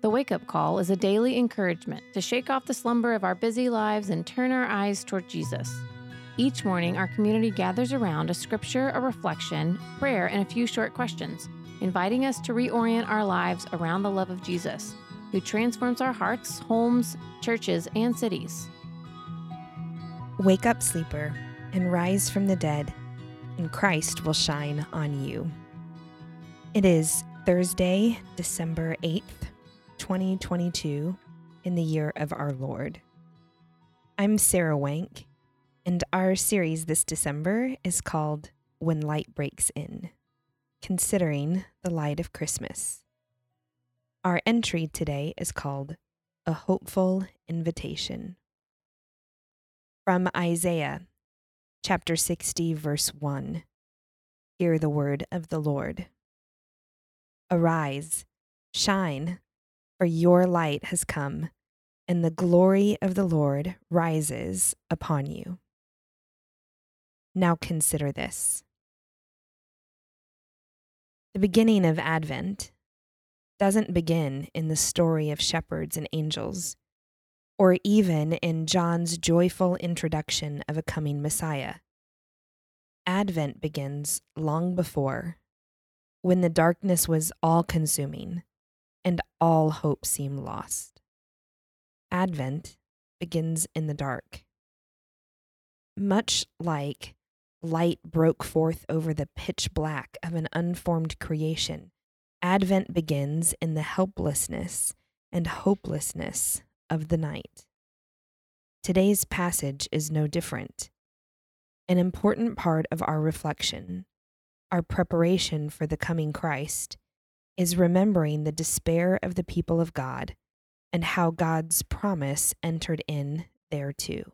The Wake Up Call is a daily encouragement to shake off the slumber of our busy lives and turn our eyes toward Jesus. Each morning, our community gathers around a scripture, a reflection, prayer, and a few short questions, inviting us to reorient our lives around the love of Jesus, who transforms our hearts, homes, churches, and cities. Wake up, sleeper, and rise from the dead, and Christ will shine on you. It is Thursday, December 8th, 2022, in the year of our Lord. I'm Sarah Wank, and our series this December is called When Light Breaks In, considering the light of Christmas. Our entry today is called A Hopeful Invitation. From Isaiah chapter 60, verse 1. Hear the word of the Lord. Arise, shine, for your light has come, and the glory of the Lord rises upon you. Now consider this. The beginning of Advent doesn't begin in the story of shepherds and angels, or even in John's joyful introduction of a coming Messiah. Advent begins long before when the darkness was all consuming and all hope seemed lost. Advent begins in the dark. Much like light broke forth over the pitch black of an unformed creation, Advent begins in the helplessness and hopelessness of the night. Today's passage is no different. An important part of our reflection our preparation for the coming Christ, is remembering the despair of the people of God and how God's promise entered in there too.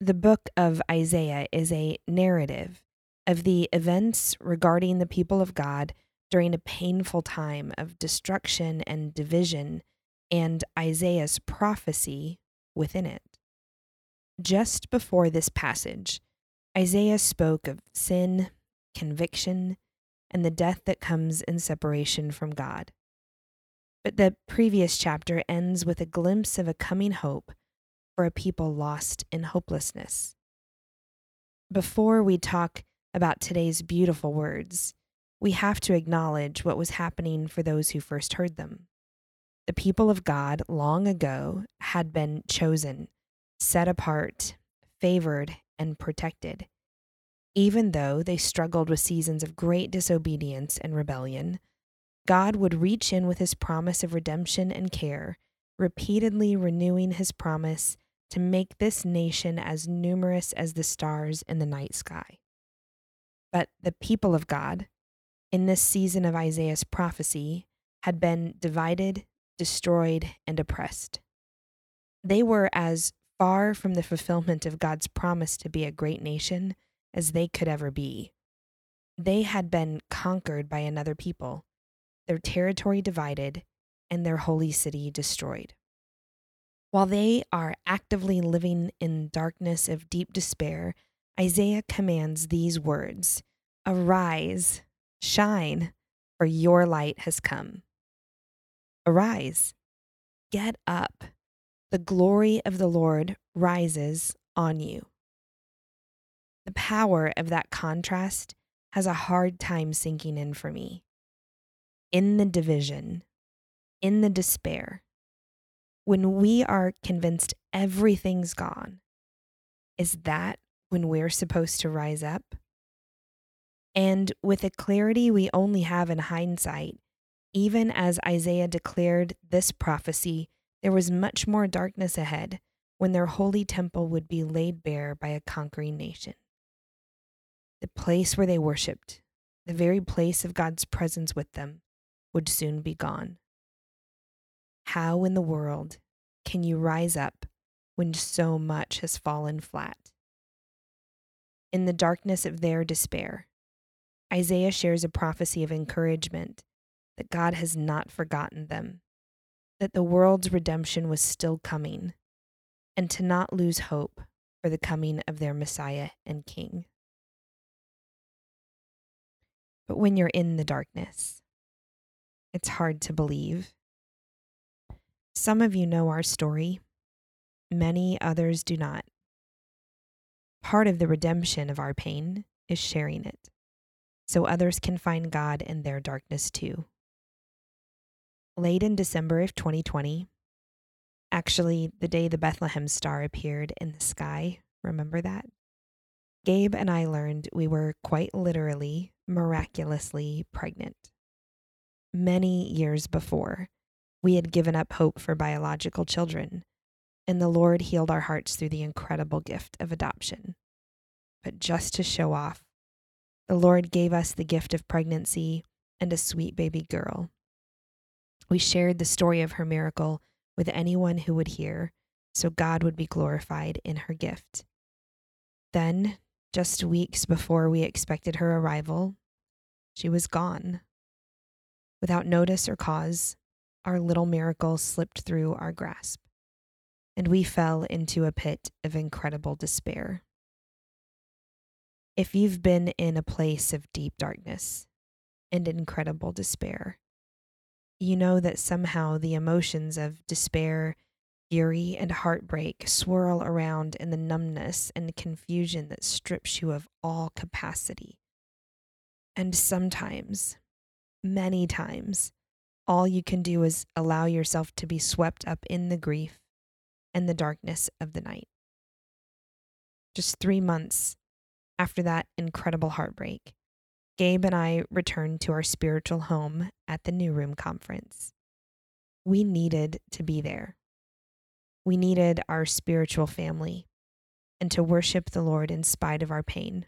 The book of Isaiah is a narrative of the events regarding the people of God during a painful time of destruction and division, and Isaiah's prophecy within it. Just before this passage, Isaiah spoke of sin conviction, and the death that comes in separation from God. But the previous chapter ends with a glimpse of a coming hope for a people lost in hopelessness. Before we talk about today's beautiful words, we have to acknowledge what was happening for those who first heard them. The people of God long ago had been chosen, set apart, favored, and protected. Even though they struggled with seasons of great disobedience and rebellion, God would reach in with his promise of redemption and care, repeatedly renewing his promise to make this nation as numerous as the stars in the night sky. But the people of God, in this season of Isaiah's prophecy, had been divided, destroyed, and oppressed. They were as far from the fulfillment of God's promise to be a great nation as they could ever be. They had been conquered by another people, their territory divided, and their holy city destroyed. While they are actively living in darkness of deep despair, Isaiah commands these words Arise, shine, for your light has come. Arise, get up. The glory of the Lord rises on you. The power of that contrast has a hard time sinking in for me. In the division, in the despair, when we are convinced everything's gone, is that when we're supposed to rise up? And with a clarity we only have in hindsight, even as Isaiah declared this prophecy, there was much more darkness ahead when their holy temple would be laid bare by a conquering nation the place where they worshiped, the very place of God's presence with them, would soon be gone. How in the world can you rise up when so much has fallen flat? In the darkness of their despair, Isaiah shares a prophecy of encouragement that God has not forgotten them, that the world's redemption was still coming, and to not lose hope for the coming of their Messiah and King. But when you're in the darkness, it's hard to believe Some of you know our story, many others do not. Part of the redemption of our pain is sharing it, so others can find God in their darkness too. Late in December of 2020, actually the day the Bethlehem star appeared in the sky, remember that? Gabe and I learned we were quite literally, miraculously pregnant. Many years before, we had given up hope for biological children, and the Lord healed our hearts through the incredible gift of adoption. But just to show off, the Lord gave us the gift of pregnancy and a sweet baby girl. We shared the story of her miracle with anyone who would hear, so God would be glorified in her gift. Then, just weeks before we expected her arrival, she was gone. Without notice or cause, our little miracle slipped through our grasp, and we fell into a pit of incredible despair. If you've been in a place of deep darkness and incredible despair, you know that somehow the emotions of despair, fury, and heartbreak swirl around in the numbness and confusion that strips you of all capacity. And sometimes, many times, all you can do is allow yourself to be swept up in the grief and the darkness of the night. Just three months after that incredible heartbreak, Gabe and I returned to our spiritual home at the New Room Conference. We needed to be there. We needed our spiritual family and to worship the Lord in spite of our pain.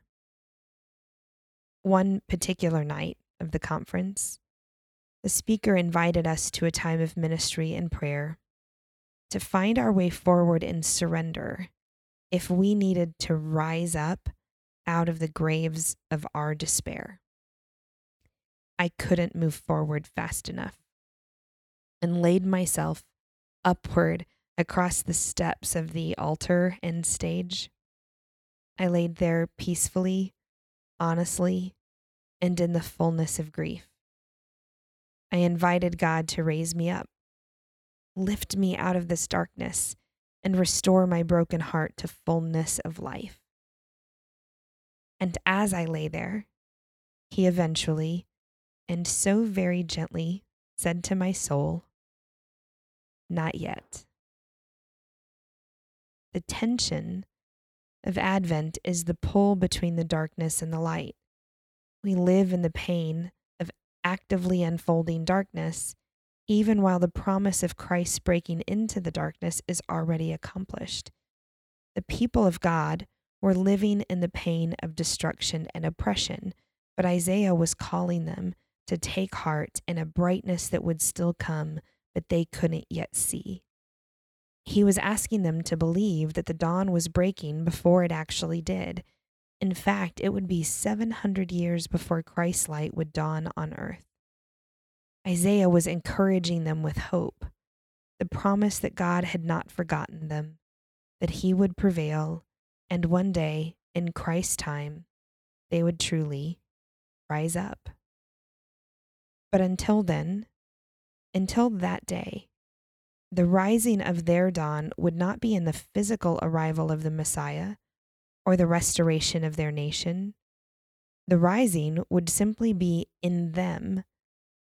One particular night of the conference, the speaker invited us to a time of ministry and prayer to find our way forward in surrender if we needed to rise up out of the graves of our despair. I couldn't move forward fast enough and laid myself upward across the steps of the altar and stage. I laid there peacefully, honestly, and in the fullness of grief. I invited God to raise me up, lift me out of this darkness, and restore my broken heart to fullness of life. And as I lay there, he eventually, and so very gently, said to my soul, Not yet. The tension of Advent is the pull between the darkness and the light. We live in the pain of actively unfolding darkness, even while the promise of Christ breaking into the darkness is already accomplished. The people of God were living in the pain of destruction and oppression, but Isaiah was calling them to take heart in a brightness that would still come, but they couldn't yet see. He was asking them to believe that the dawn was breaking before it actually did, in fact, it would be 700 years before Christ's light would dawn on earth. Isaiah was encouraging them with hope, the promise that God had not forgotten them, that he would prevail, and one day, in Christ's time, they would truly rise up. But until then, until that day, the rising of their dawn would not be in the physical arrival of the Messiah or the restoration of their nation. The rising would simply be in them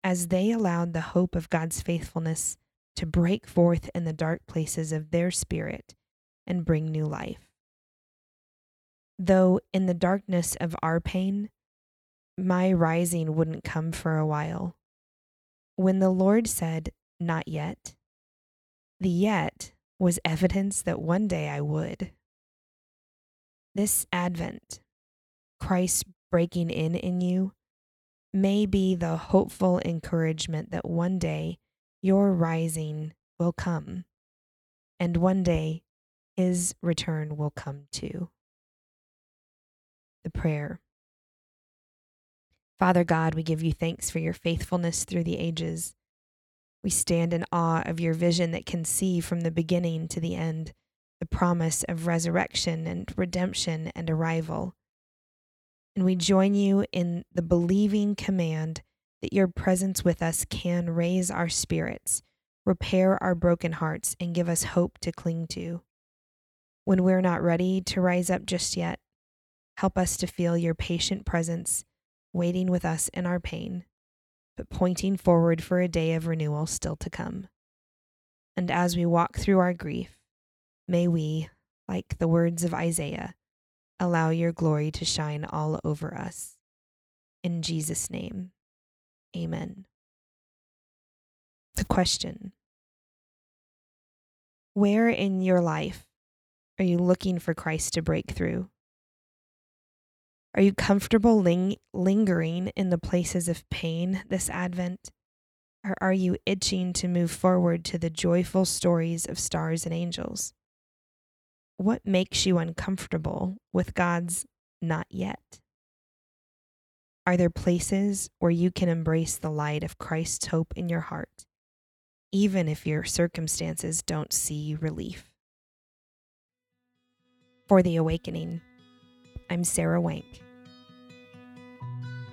as they allowed the hope of God's faithfulness to break forth in the dark places of their spirit and bring new life. Though in the darkness of our pain, my rising wouldn't come for a while. When the Lord said, Not yet, the yet was evidence that one day I would. This Advent, Christ breaking in in you, may be the hopeful encouragement that one day your rising will come, and one day his return will come too. The prayer. Father God, we give you thanks for your faithfulness through the ages. We stand in awe of your vision that can see from the beginning to the end the promise of resurrection and redemption and arrival. And we join you in the believing command that your presence with us can raise our spirits, repair our broken hearts, and give us hope to cling to. When we're not ready to rise up just yet, help us to feel your patient presence waiting with us in our pain, but pointing forward for a day of renewal still to come. And as we walk through our grief, may we, like the words of Isaiah, allow your glory to shine all over us. In Jesus' name, amen. The question Where in your life are you looking for Christ to break through? Are you comfortable ling- lingering in the places of pain this Advent? Or are you itching to move forward to the joyful stories of stars and angels? What makes you uncomfortable with God's not yet? Are there places where you can embrace the light of Christ's hope in your heart, even if your circumstances don't see relief? For the Awakening, I'm Sarah Wank.